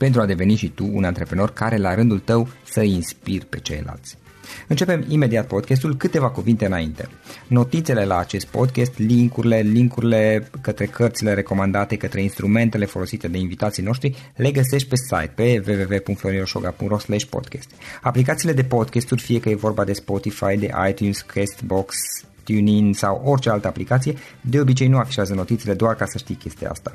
pentru a deveni și tu un antreprenor care la rândul tău să inspiri pe ceilalți. Începem imediat podcastul, câteva cuvinte înainte. Notițele la acest podcast, linkurile, linkurile către cărțile recomandate, către instrumentele folosite de invitații noștri, le găsești pe site pe www.florinosoga.ro podcast. Aplicațiile de podcasturi, fie că e vorba de Spotify, de iTunes, Castbox, TuneIn sau orice altă aplicație, de obicei nu afișează notițele doar ca să știi chestia asta.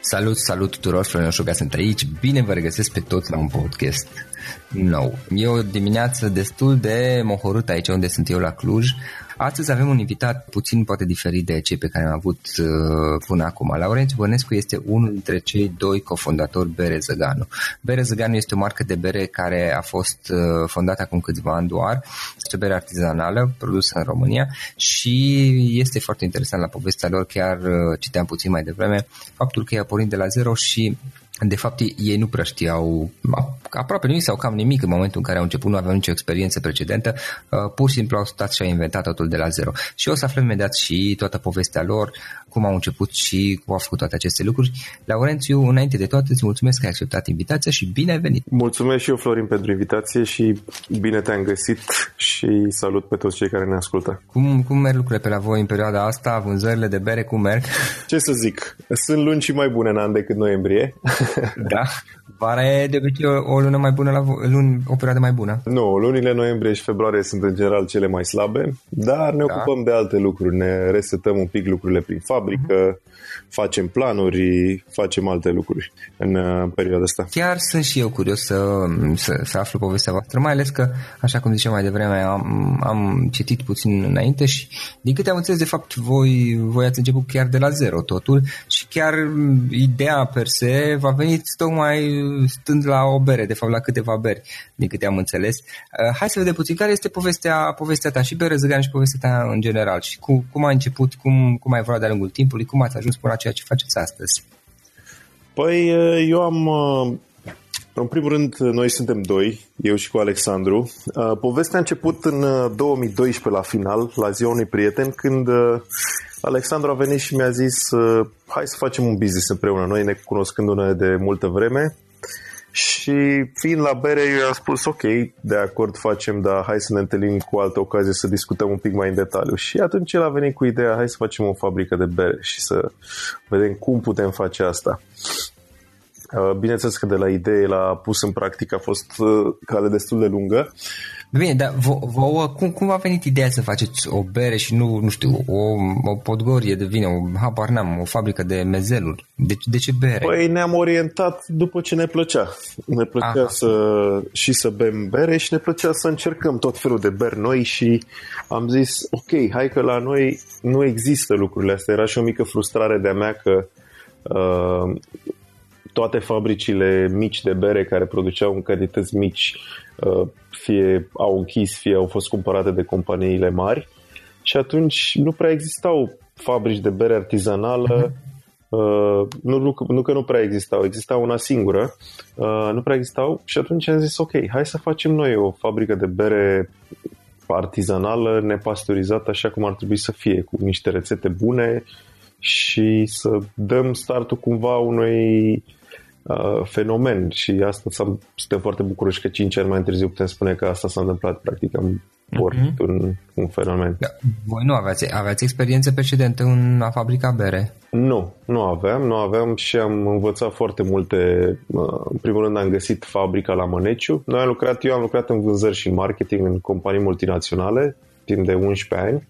Salut, salut tuturor, Florin Oșoga sunt aici, bine vă regăsesc pe toți la un podcast nou. E o dimineață destul de mohorât aici unde sunt eu la Cluj, Astăzi avem un invitat puțin poate diferit de cei pe care am avut uh, până acum. Laurențiu Bănescu este unul dintre cei doi cofondatori Bere Zăganu. Bere Zăganu este o marcă de bere care a fost uh, fondată acum câțiva ani doar. Este o bere artizanală produsă în România și este foarte interesant la povestea lor. Chiar uh, citeam puțin mai devreme faptul că ea a pornit de la zero și de fapt, ei nu prea știau aproape nimic sau cam nimic în momentul în care au început, nu aveau nicio experiență precedentă, uh, pur și simplu au stat și au inventat totul de la zero. Și o să aflăm imediat și toată povestea lor, cum au început și cum au făcut toate aceste lucruri. Laurențiu, înainte de toate, îți mulțumesc că ai acceptat invitația și bine ai venit! Mulțumesc și eu, Florin, pentru invitație și bine te-am găsit și salut pe toți cei care ne ascultă. Cum, cum merg lucrurile pe la voi în perioada asta? Vânzările de bere, cum merg? Ce să zic, sunt luni și mai bune în an decât noiembrie. Da? Vara e de obicei o, o lună mai bună, la luni, o perioadă mai bună. Nu, lunile noiembrie și februarie sunt în general cele mai slabe, dar ne da. ocupăm de alte lucruri, ne resetăm un pic lucrurile prin fabrică, uh-huh facem planuri, facem alte lucruri în uh, perioada asta. Chiar sunt și eu curios să, să, să aflu povestea voastră, mai ales că, așa cum ziceam mai devreme, am, am citit puțin înainte și din câte am înțeles, de fapt, voi, voi ați început chiar de la zero totul și chiar ideea per se va veni tocmai stând la o bere, de fapt la câteva beri, din câte am înțeles. Uh, hai să vedem puțin care este povestea, povestea ta și bere zăgan și povestea ta în general și cum, cum a început, cum, cum ai evoluat de-a lungul timpului, cum ați ajuns până la ceea ce faceți astăzi? Păi eu am, în primul rând, noi suntem doi, eu și cu Alexandru. Povestea a început în 2012 la final, la ziua unui prieten, când Alexandru a venit și mi-a zis hai să facem un business împreună, noi ne cunoscându-ne de multă vreme Și fiind la bere, eu am spus, ok, de acord facem, dar hai să ne întâlnim cu altă ocazie să discutăm un pic mai în detaliu. Și atunci el a venit cu ideea, hai să facem o fabrică de bere și să vedem cum putem face asta. Uh, bineînțeles că de la idee la pus în practică a fost uh, cale destul de lungă. Bine, dar vouă, cum, cum a venit ideea să faceți o bere și nu, nu știu, o, o podgorie de vin, o, habar n-am, o fabrică de mezeluri? De, de ce bere? Păi ne-am orientat după ce ne plăcea. Ne plăcea Aha. să, și să bem bere și ne plăcea să încercăm tot felul de beri noi și am zis, ok, hai că la noi nu există lucrurile astea. Era și o mică frustrare de-a mea că uh, toate fabricile mici de bere care produceau în cantități mici uh, fie au închis, fie au fost cumpărate de companiile mari. Și atunci nu prea existau fabrici de bere artizanală Uh, nu, nu, nu că nu prea existau, exista una singură, uh, nu prea existau și atunci am zis ok, hai să facem noi o fabrică de bere artizanală, nepasteurizată așa cum ar trebui să fie, cu niște rețete bune și să dăm startul cumva unui Uh, fenomen și asta suntem foarte bucuroși că 5 ani mai târziu putem spune că asta s-a întâmplat practic am pornit uh-huh. un, un fenomen. Da. Voi nu aveați, aveați experiențe precedente în a fabrica bere? Nu, nu aveam, nu aveam și am învățat foarte multe. Uh, în primul rând am găsit fabrica la Măneciu. Noi am lucrat, eu am lucrat în vânzări și marketing în companii multinaționale timp de 11 ani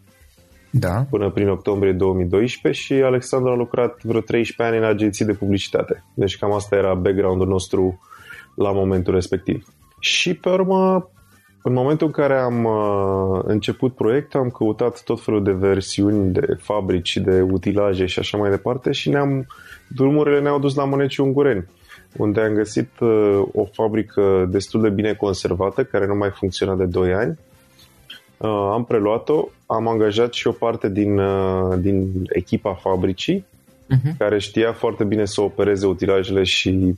da. până prin octombrie 2012 și Alexandru a lucrat vreo 13 ani în agenții de publicitate. Deci cam asta era background-ul nostru la momentul respectiv. Și pe urmă, în momentul în care am uh, început proiectul, am căutat tot felul de versiuni de fabrici, de utilaje și așa mai departe și ne-am, drumurile ne-au dus la Măneciu Ungureni unde am găsit uh, o fabrică destul de bine conservată, care nu mai funcționa de 2 ani uh, am preluat-o, am angajat și o parte din, uh, din echipa fabricii, uh-huh. care știa foarte bine să opereze utilajele și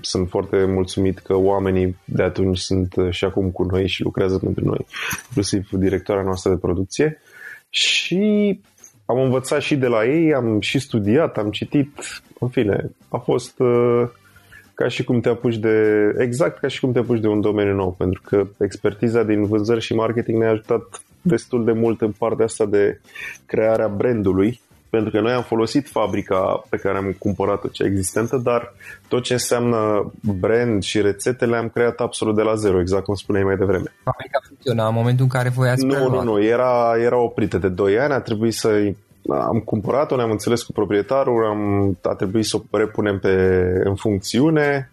sunt foarte mulțumit că oamenii de atunci sunt uh, și acum cu noi și lucrează pentru noi, inclusiv directoarea noastră de producție. Și am învățat și de la ei, am și studiat, am citit, în fine, a fost uh, ca și cum te apuci de, exact ca și cum te apuci de un domeniu nou, pentru că expertiza din vânzări și marketing ne-a ajutat destul de mult în partea asta de crearea brandului, pentru că noi am folosit fabrica pe care am cumpărat-o, cea existentă, dar tot ce înseamnă brand și rețete le-am creat absolut de la zero, exact cum spuneai mai devreme. Fabrica funcționa în momentul în care voi ați Nu, nu, nu, era, era oprită de 2 ani, a trebuit să am cumpărat-o, ne-am înțeles cu proprietarul, am, a trebuit să o repunem pe, în funcțiune.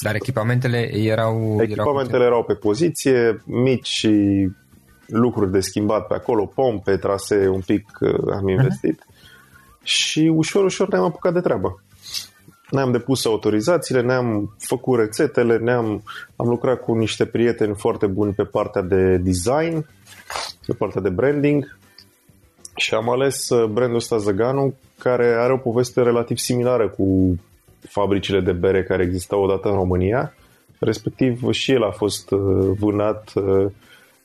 Dar echipamentele erau... Echipamentele erau, erau pe poziție, mici și lucruri de schimbat pe acolo, pompe, trasee, un pic uh, am investit. Uh-huh. Și ușor, ușor ne-am apucat de treabă. Ne-am depus autorizațiile, ne-am făcut rețetele, ne-am am lucrat cu niște prieteni foarte buni pe partea de design, pe partea de branding și am ales uh, brandul ăsta Zăganu, care are o poveste relativ similară cu fabricile de bere care existau odată în România. Respectiv și el a fost uh, vânat uh,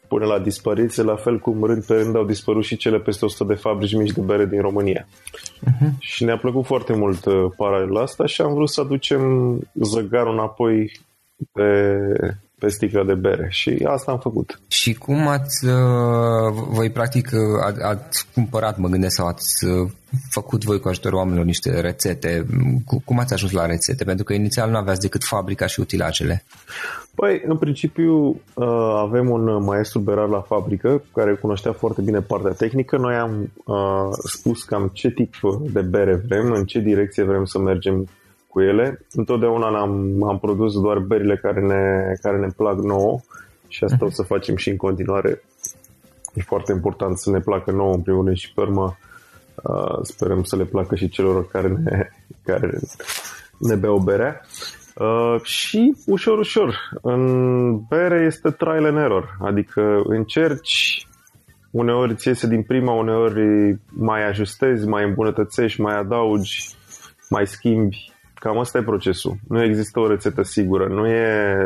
până la dispariție, la fel cum rând pe rând au dispărut și cele peste 100 de fabrici mici de bere din România. Uh-huh. Și ne-a plăcut foarte mult paralelul asta și am vrut să aducem Zăgarul înapoi pe, pe sticlă de bere și asta am făcut. Și cum ați, uh, voi practic uh, ați cumpărat, mă gândesc, sau ați uh, făcut voi cu ajutorul oamenilor niște rețete? Cum ați ajuns la rețete? Pentru că inițial nu aveați decât fabrica și utilajele. Păi, în principiu avem un maestru berar la fabrică care cunoștea foarte bine partea tehnică. Noi am spus cam ce tip de bere vrem, în ce direcție vrem să mergem cu ele. Întotdeauna am, am produs doar berile care ne, care ne plac nouă și asta uh-huh. o să facem și în continuare. E foarte important să ne placă nouă în primul rând și pe urmă uh, sperăm să le placă și celor care ne, care ne beau berea. Uh, și ușor, ușor, în bere este trial and error, adică încerci, uneori ți iese din prima, uneori mai ajustezi, mai îmbunătățești, mai adaugi, mai schimbi Cam asta e procesul. Nu există o rețetă sigură. Nu e,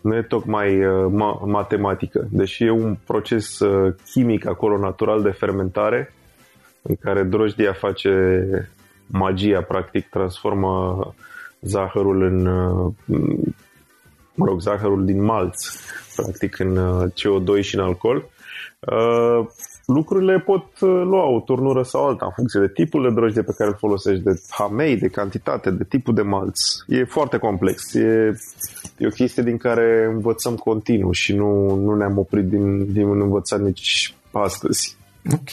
nu e tocmai uh, ma- matematică. Deși e un proces uh, chimic acolo, natural de fermentare, în care drojdia face magia, practic, transformă zahărul în, uh, mă rog, zahărul din malț, practic în uh, CO2 și în alcool, uh, lucrurile pot lua o turnură sau alta în funcție de tipul de drojdie pe care îl folosești, de hamei, de cantitate, de tipul de malț. E foarte complex. E, e o chestie din care învățăm continuu și nu, nu ne-am oprit din, din învățat nici astăzi. Ok.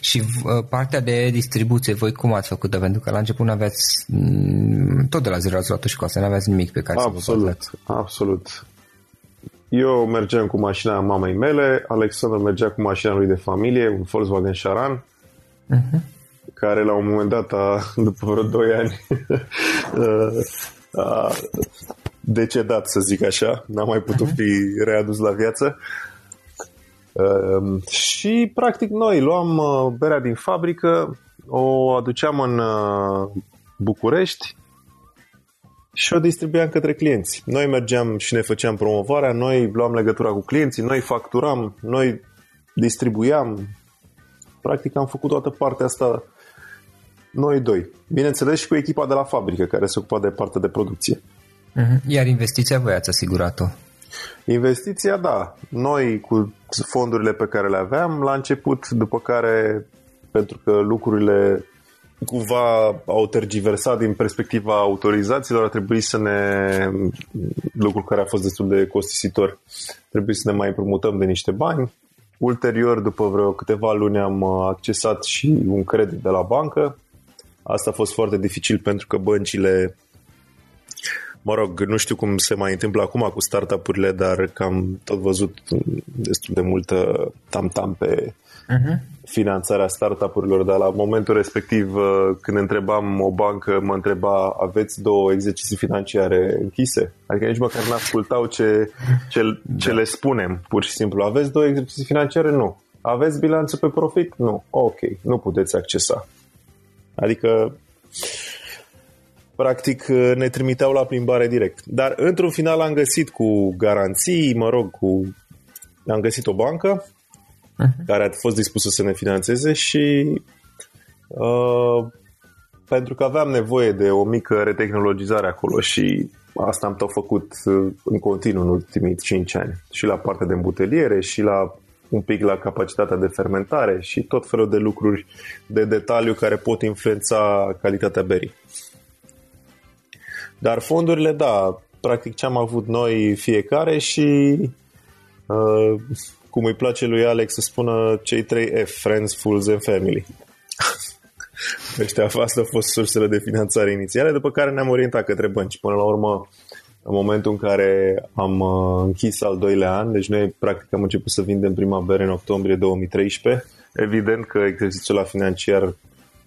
Și uh, partea de distribuție, voi cum ați făcut-o? Pentru că la început nu aveați mm, tot de la zero ați luat și coasă, nu aveați nimic pe care absolut, să vă bazați. Absolut. Eu mergeam cu mașina mamei mele, Alexandru mergea cu mașina lui de familie, un Volkswagen Charan, uh-huh. care la un moment dat, a, după vreo 2 ani, a decedat, să zic așa, n-a mai putut uh-huh. fi readus la viață. Uh, și, practic, noi luam uh, berea din fabrică, o aduceam în uh, București și o distribuiam către clienți. Noi mergeam și ne făceam promovarea, noi luam legătura cu clienții, noi facturam, noi distribuiam. Practic am făcut toată partea asta noi doi. Bineînțeles și cu echipa de la fabrică care se ocupa de partea de producție. Uh-huh. Iar investiția voi ați asigurat-o? Investiția, da. Noi cu fondurile pe care le aveam la început, după care, pentru că lucrurile cumva au tergiversat din perspectiva autorizațiilor, a trebuit să ne... lucru care a fost destul de costisitor. Trebuie să ne mai împrumutăm de niște bani. Ulterior, după vreo câteva luni, am accesat și un credit de la bancă. Asta a fost foarte dificil pentru că băncile mă rog, nu știu cum se mai întâmplă acum cu startup-urile, dar cam tot văzut destul de multă tam-tam pe uh-huh. finanțarea startup-urilor, dar la momentul respectiv, uh, când întrebam o bancă, mă întreba, aveți două exerciții financiare închise? Adică nici măcar nu ascultau ce, ce, ce da. le spunem, pur și simplu. Aveți două exerciții financiare? Nu. Aveți bilanțul pe profit? Nu. Ok, nu puteți accesa. Adică practic ne trimiteau la plimbare direct. Dar într-un final am găsit cu garanții, mă rog, cu am găsit o bancă uh-huh. care a fost dispusă să ne financeze și uh, pentru că aveam nevoie de o mică retehnologizare acolo și asta am tot făcut uh, în continuu în ultimii 5 ani. Și la partea de îmbuteliere și la un pic la capacitatea de fermentare și tot felul de lucruri de detaliu care pot influența calitatea berii. Dar fondurile, da, practic ce am avut noi fiecare și uh, cum îi place lui Alex să spună cei trei F, Friends, Fools and Family. Ăștia asta au fost sursele de finanțare inițiale, după care ne-am orientat către bănci. Până la urmă, în momentul în care am uh, închis al doilea an, deci noi practic am început să vindem prima bere în octombrie 2013, evident că exercițiul la financiar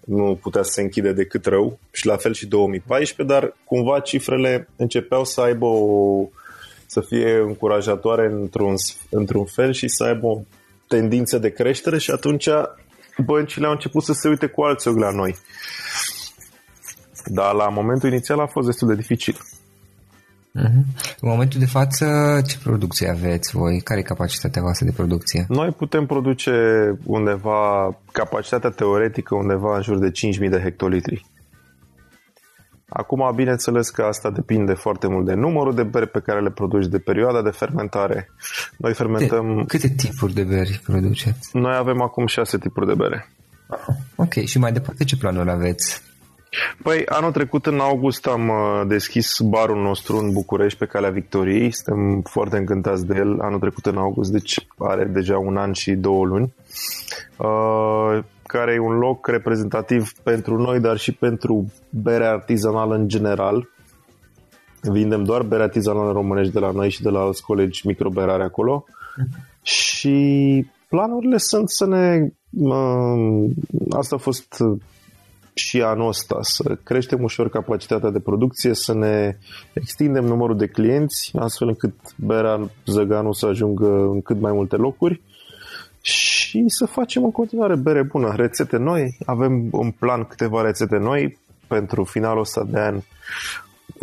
nu putea să se închide decât rău și la fel și 2014, dar cumva cifrele începeau să aibă o, să fie încurajatoare într-un, într-un fel și să aibă o tendință de creștere și atunci băncile au început să se uite cu alți ochi la noi. Dar la momentul inițial a fost destul de dificil. Uh-huh. În momentul de față, ce producție aveți voi? Care e capacitatea voastră de producție? Noi putem produce undeva, capacitatea teoretică undeva în jur de 5.000 de hectolitri. Acum, bineînțeles că asta depinde foarte mult de numărul de beri pe care le produci, de perioada de fermentare. Noi fermentăm... De câte tipuri de beri produceți? Noi avem acum șase tipuri de bere. Ok, și mai departe ce planuri aveți? Păi, anul trecut, în august, am uh, deschis barul nostru în București, pe Calea Victoriei. Suntem foarte încântați de el. Anul trecut, în august, deci are deja un an și două luni. Uh, care e un loc reprezentativ pentru noi, dar și pentru berea artizanală în general. Vindem doar bere artizanală românești de la noi și de la alți colegi microberare acolo. Uh-huh. Și planurile sunt să ne... Uh, asta a fost și anul ăsta, să creștem ușor capacitatea de producție, să ne extindem numărul de clienți, astfel încât berea Zăganu să ajungă în cât mai multe locuri și să facem în continuare bere bună, rețete noi. Avem în plan câteva rețete noi pentru finalul ăsta de an,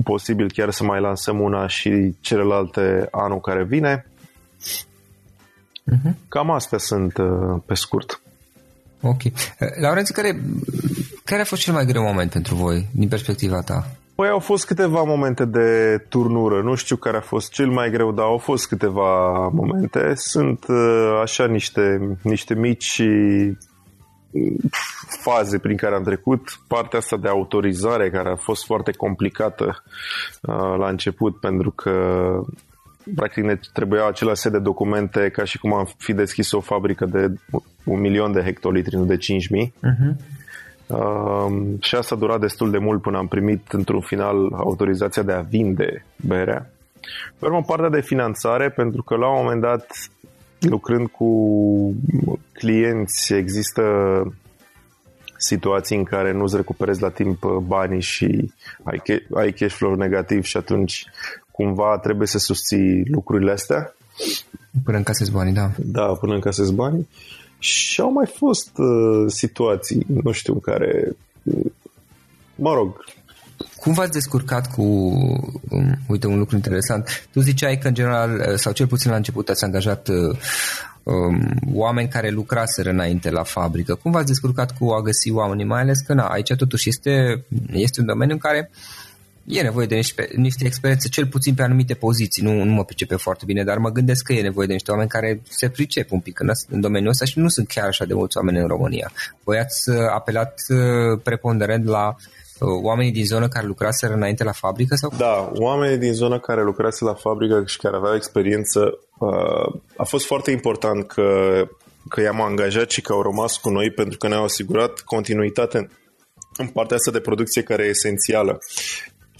posibil chiar să mai lansăm una și celelalte anul care vine. Uh-huh. Cam astea sunt uh, pe scurt. Ok. Laurenț, care, care a fost cel mai greu moment pentru voi, din perspectiva ta? Păi au fost câteva momente de turnură, nu știu care a fost cel mai greu, dar au fost câteva momente. Sunt uh, așa niște, niște mici faze prin care am trecut. Partea asta de autorizare care a fost foarte complicată uh, la început pentru că practic ne trebuia același set de documente ca și cum am fi deschis o fabrică de un milion de hectolitri, nu de 5.000. Uh-huh. Uh, și asta a durat destul de mult până am primit într-un final autorizația de a vinde berea. Pe urmă, partea de finanțare, pentru că la un moment dat, lucrând cu clienți, există situații în care nu-ți recuperezi la timp banii și ai, ai cash flow negativ și atunci cumva trebuie să susții lucrurile astea. Până încasezi banii, da. Da, până încasezi banii. Și au mai fost uh, situații, nu știu, în care, mă rog, cum v-ați descurcat cu, um, uite, un lucru interesant, tu ziceai că în general, uh, sau cel puțin la început ați angajat uh, um, oameni care lucraseră înainte la fabrică. Cum v-ați descurcat cu a găsi oamenii, mai ales că na, aici totuși este, este un domeniu în care uh, e nevoie de niște, niște experiențe, cel puțin pe anumite poziții. Nu, nu mă pricepe foarte bine, dar mă gândesc că e nevoie de niște oameni care se pricep un pic în, în domeniul ăsta și nu sunt chiar așa de mulți oameni în România. Voi ați uh, apelat uh, preponderent la uh, oamenii din zonă care lucraseră înainte la fabrică? sau? Da, oamenii din zonă care lucraseră la fabrică și care aveau experiență. A fost foarte important că, că i-am angajat și că au rămas cu noi pentru că ne-au asigurat continuitate în partea asta de producție care e esențială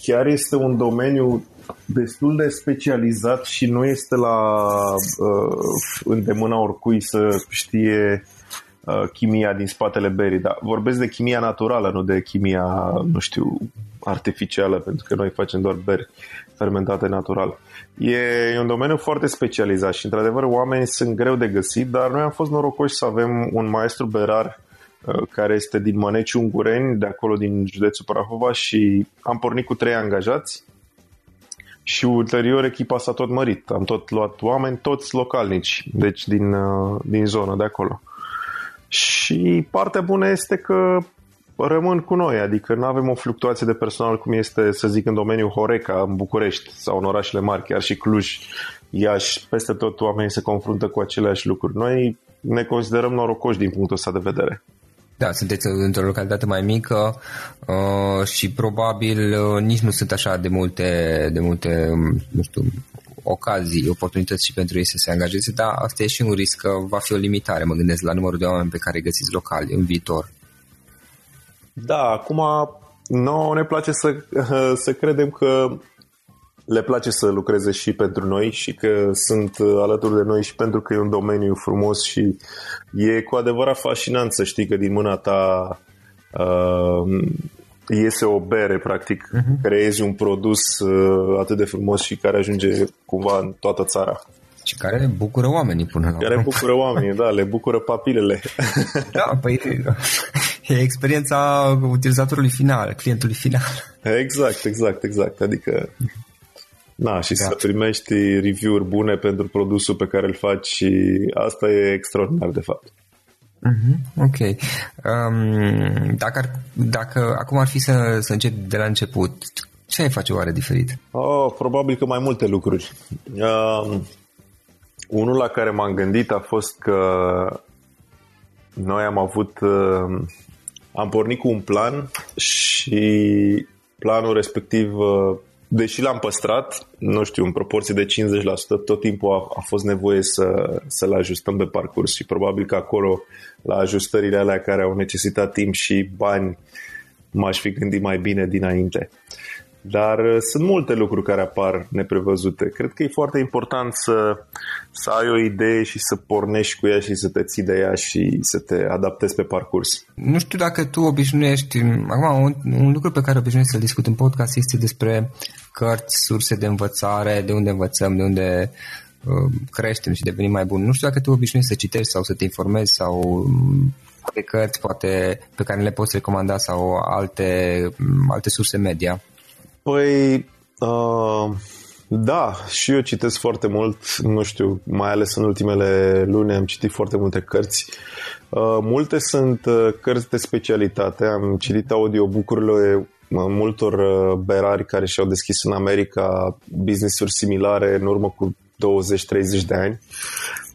chiar este un domeniu destul de specializat și nu este la uh, îndemâna oricui să știe uh, chimia din spatele berii, dar vorbesc de chimia naturală, nu de chimia, nu știu, artificială, pentru că noi facem doar beri fermentate natural. E, e un domeniu foarte specializat și, într-adevăr, oamenii sunt greu de găsit, dar noi am fost norocoși să avem un maestru berar Uh, care este din Măneci Ungureni, de acolo din județul Prahova și am pornit cu trei angajați și ulterior echipa s-a tot mărit. Am tot luat oameni, toți localnici, deci din, uh, din zonă de acolo. Și partea bună este că rămân cu noi, adică nu avem o fluctuație de personal cum este, să zic, în domeniul Horeca, în București sau în orașele mari, chiar și Cluj, Iași, peste tot oamenii se confruntă cu aceleași lucruri. Noi ne considerăm norocoși din punctul ăsta de vedere. Da, sunteți într-o localitate mai mică uh, și probabil uh, nici nu sunt așa de multe, de multe, um, nu știu, ocazii, oportunități și pentru ei să se angajeze, dar asta e și un risc că va fi o limitare, mă gândesc la numărul de oameni pe care îi găsiți locali în viitor. Da, acum nouă ne place să, să credem că le place să lucreze și pentru noi și că sunt alături de noi și pentru că e un domeniu frumos și e cu adevărat fascinant să știi că din mâna ta uh, iese o bere, practic, uh-huh. creezi un produs uh, atât de frumos și care ajunge cumva în toată țara. Și care bucură oamenii până la Care bucură oamenii, da, le bucură papilele. Da, păi e experiența utilizatorului final, clientului final. Exact, exact, exact. Adică Da, și da. să primești review-uri bune pentru produsul pe care îl faci și asta e extraordinar de fapt. Mm-hmm, ok. Um, dacă, ar, dacă acum ar fi să, să încep de la început, ce ai face oare diferit? Oh, probabil că mai multe lucruri. Um, unul la care m-am gândit a fost că noi am avut uh, am pornit cu un plan și planul respectiv uh, deși l-am păstrat, nu știu, în proporție de 50%, tot timpul a, a fost nevoie să, să-l ajustăm pe parcurs și probabil că acolo, la ajustările alea care au necesitat timp și bani, m-aș fi gândit mai bine dinainte. Dar uh, sunt multe lucruri care apar neprevăzute. Cred că e foarte important să, să ai o idee și să pornești cu ea și să te ții de ea și să te adaptezi pe parcurs. Nu știu dacă tu obișnuiești, acum un, un lucru pe care obișnuiești să-l discut în podcast este despre cărți, surse de învățare, de unde învățăm, de unde uh, creștem și devenim mai buni. Nu știu dacă tu obișnuiești să citești sau să te informezi sau de um, cărți poate pe care le poți recomanda sau alte, um, alte surse media. Păi, uh, da, și eu citesc foarte mult, nu știu, mai ales în ultimele luni am citit foarte multe cărți. Uh, multe sunt uh, cărți de specialitate, am citit audiobook-urile multor uh, berari care și-au deschis în America business-uri similare în urmă cu 20-30 de ani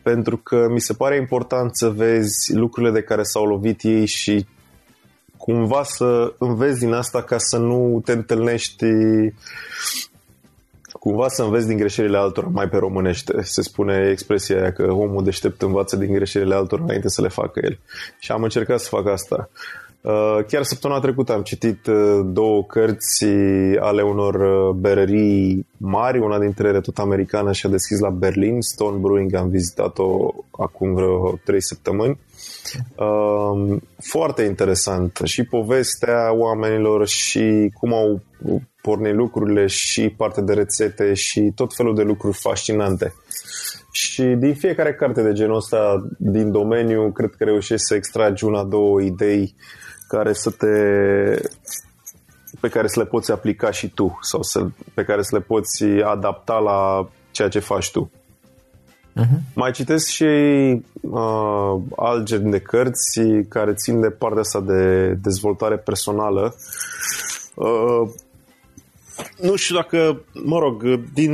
pentru că mi se pare important să vezi lucrurile de care s-au lovit ei și cumva să înveți din asta ca să nu te întâlnești cumva să înveți din greșelile altora mai pe românește. Se spune expresia aia că omul deștept învață din greșelile altora înainte să le facă el. Și am încercat să fac asta. Uh, chiar săptămâna trecută am citit uh, două cărți ale unor uh, berării mari, una dintre ele tot americană și a deschis la Berlin, Stone Brewing, am vizitat-o acum vreo trei săptămâni. Foarte interesant și povestea oamenilor și cum au pornit lucrurile și parte de rețete și tot felul de lucruri fascinante. Și din fiecare carte de genul ăsta din domeniu, cred că reușești să extragi una, două idei care să te pe care să le poți aplica și tu sau să, pe care să le poți adapta la ceea ce faci tu. Uh-huh. Mai citesc și uh, alt gen de cărți care țin de partea asta de dezvoltare personală. Uh, nu știu dacă, mă rog, din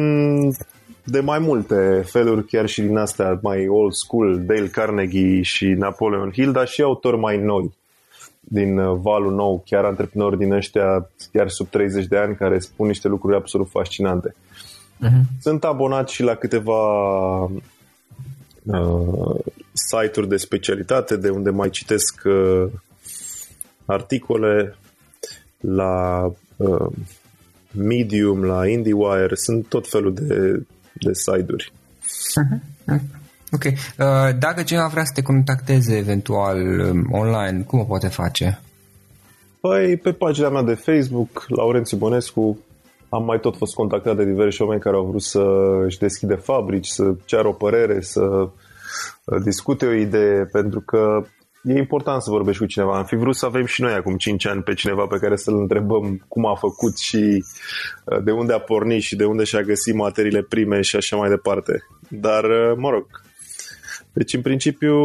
de mai multe feluri, chiar și din astea mai old school, Dale Carnegie și Napoleon Hill, dar și autori mai noi din uh, valul nou, chiar antreprenori din ăștia chiar sub 30 de ani care spun niște lucruri absolut fascinante. Uh-huh. Sunt abonat și la câteva uh, site-uri de specialitate de unde mai citesc uh, articole la uh, Medium, la IndieWire, sunt tot felul de, de site-uri. Uh-huh. Ok. Uh, dacă cineva vrea să te contacteze eventual um, online, cum o poate face? Păi, pe pagina mea de Facebook, Laurențiu Bănescu, am mai tot fost contactat de diversi oameni care au vrut să își deschide fabrici, să ceară o părere, să uh, discute o idee, pentru că e important să vorbești cu cineva. Am fi vrut să avem și noi acum 5 ani pe cineva pe care să-l întrebăm cum a făcut și uh, de unde a pornit și de unde și-a găsit materiile prime și așa mai departe. Dar, mă rog, deci, în principiu,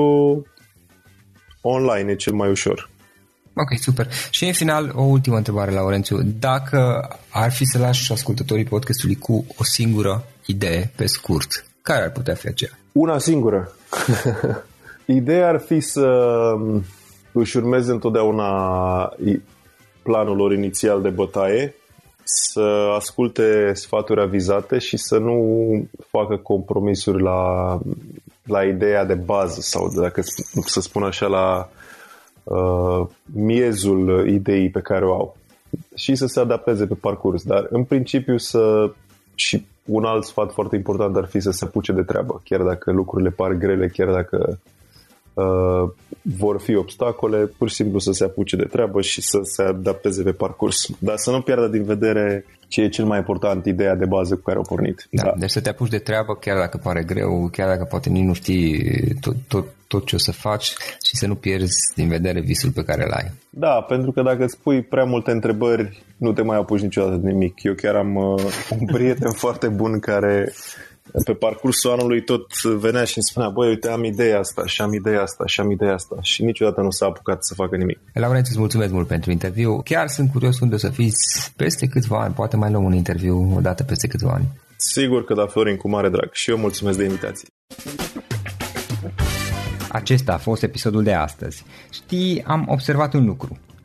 online e cel mai ușor. Ok, super. Și în final, o ultimă întrebare, Laurențiu. Dacă ar fi să lași ascultătorii podcastului cu o singură idee, pe scurt, care ar putea fi aceea? Una singură. Ideea ar fi să își urmeze întotdeauna planul lor inițial de bătaie, să asculte sfaturi avizate și să nu facă compromisuri la la ideea de bază sau dacă să spun așa la uh, miezul ideii pe care o au. Și să se adapteze pe parcurs, dar în principiu să și un alt sfat foarte important ar fi să se apuce de treabă, chiar dacă lucrurile par grele, chiar dacă uh, vor fi obstacole, pur și simplu să se apuce de treabă și să se adapteze pe parcurs. Dar să nu pierdă din vedere ce e cel mai important, ideea de bază cu care au pornit. Da, da. Deci să te apuci de treabă, chiar dacă pare greu, chiar dacă poate nici nu știi tot, tot, tot ce o să faci și să nu pierzi din vedere visul pe care îl ai. Da, pentru că dacă îți pui prea multe întrebări, nu te mai apuci niciodată de nimic. Eu chiar am uh, un prieten foarte bun care pe parcursul anului tot venea și îmi spunea, băi, uite, am ideea asta și am ideea asta și am ideea asta și niciodată nu s-a apucat să facă nimic. Laurenț, îți mulțumesc mult pentru interviu. Chiar sunt curios unde o să fiți peste câțiva ani, poate mai luăm un interviu o dată peste câțiva ani. Sigur că da, Florin, cu mare drag. Și eu mulțumesc de invitație. Acesta a fost episodul de astăzi. Știi, am observat un lucru.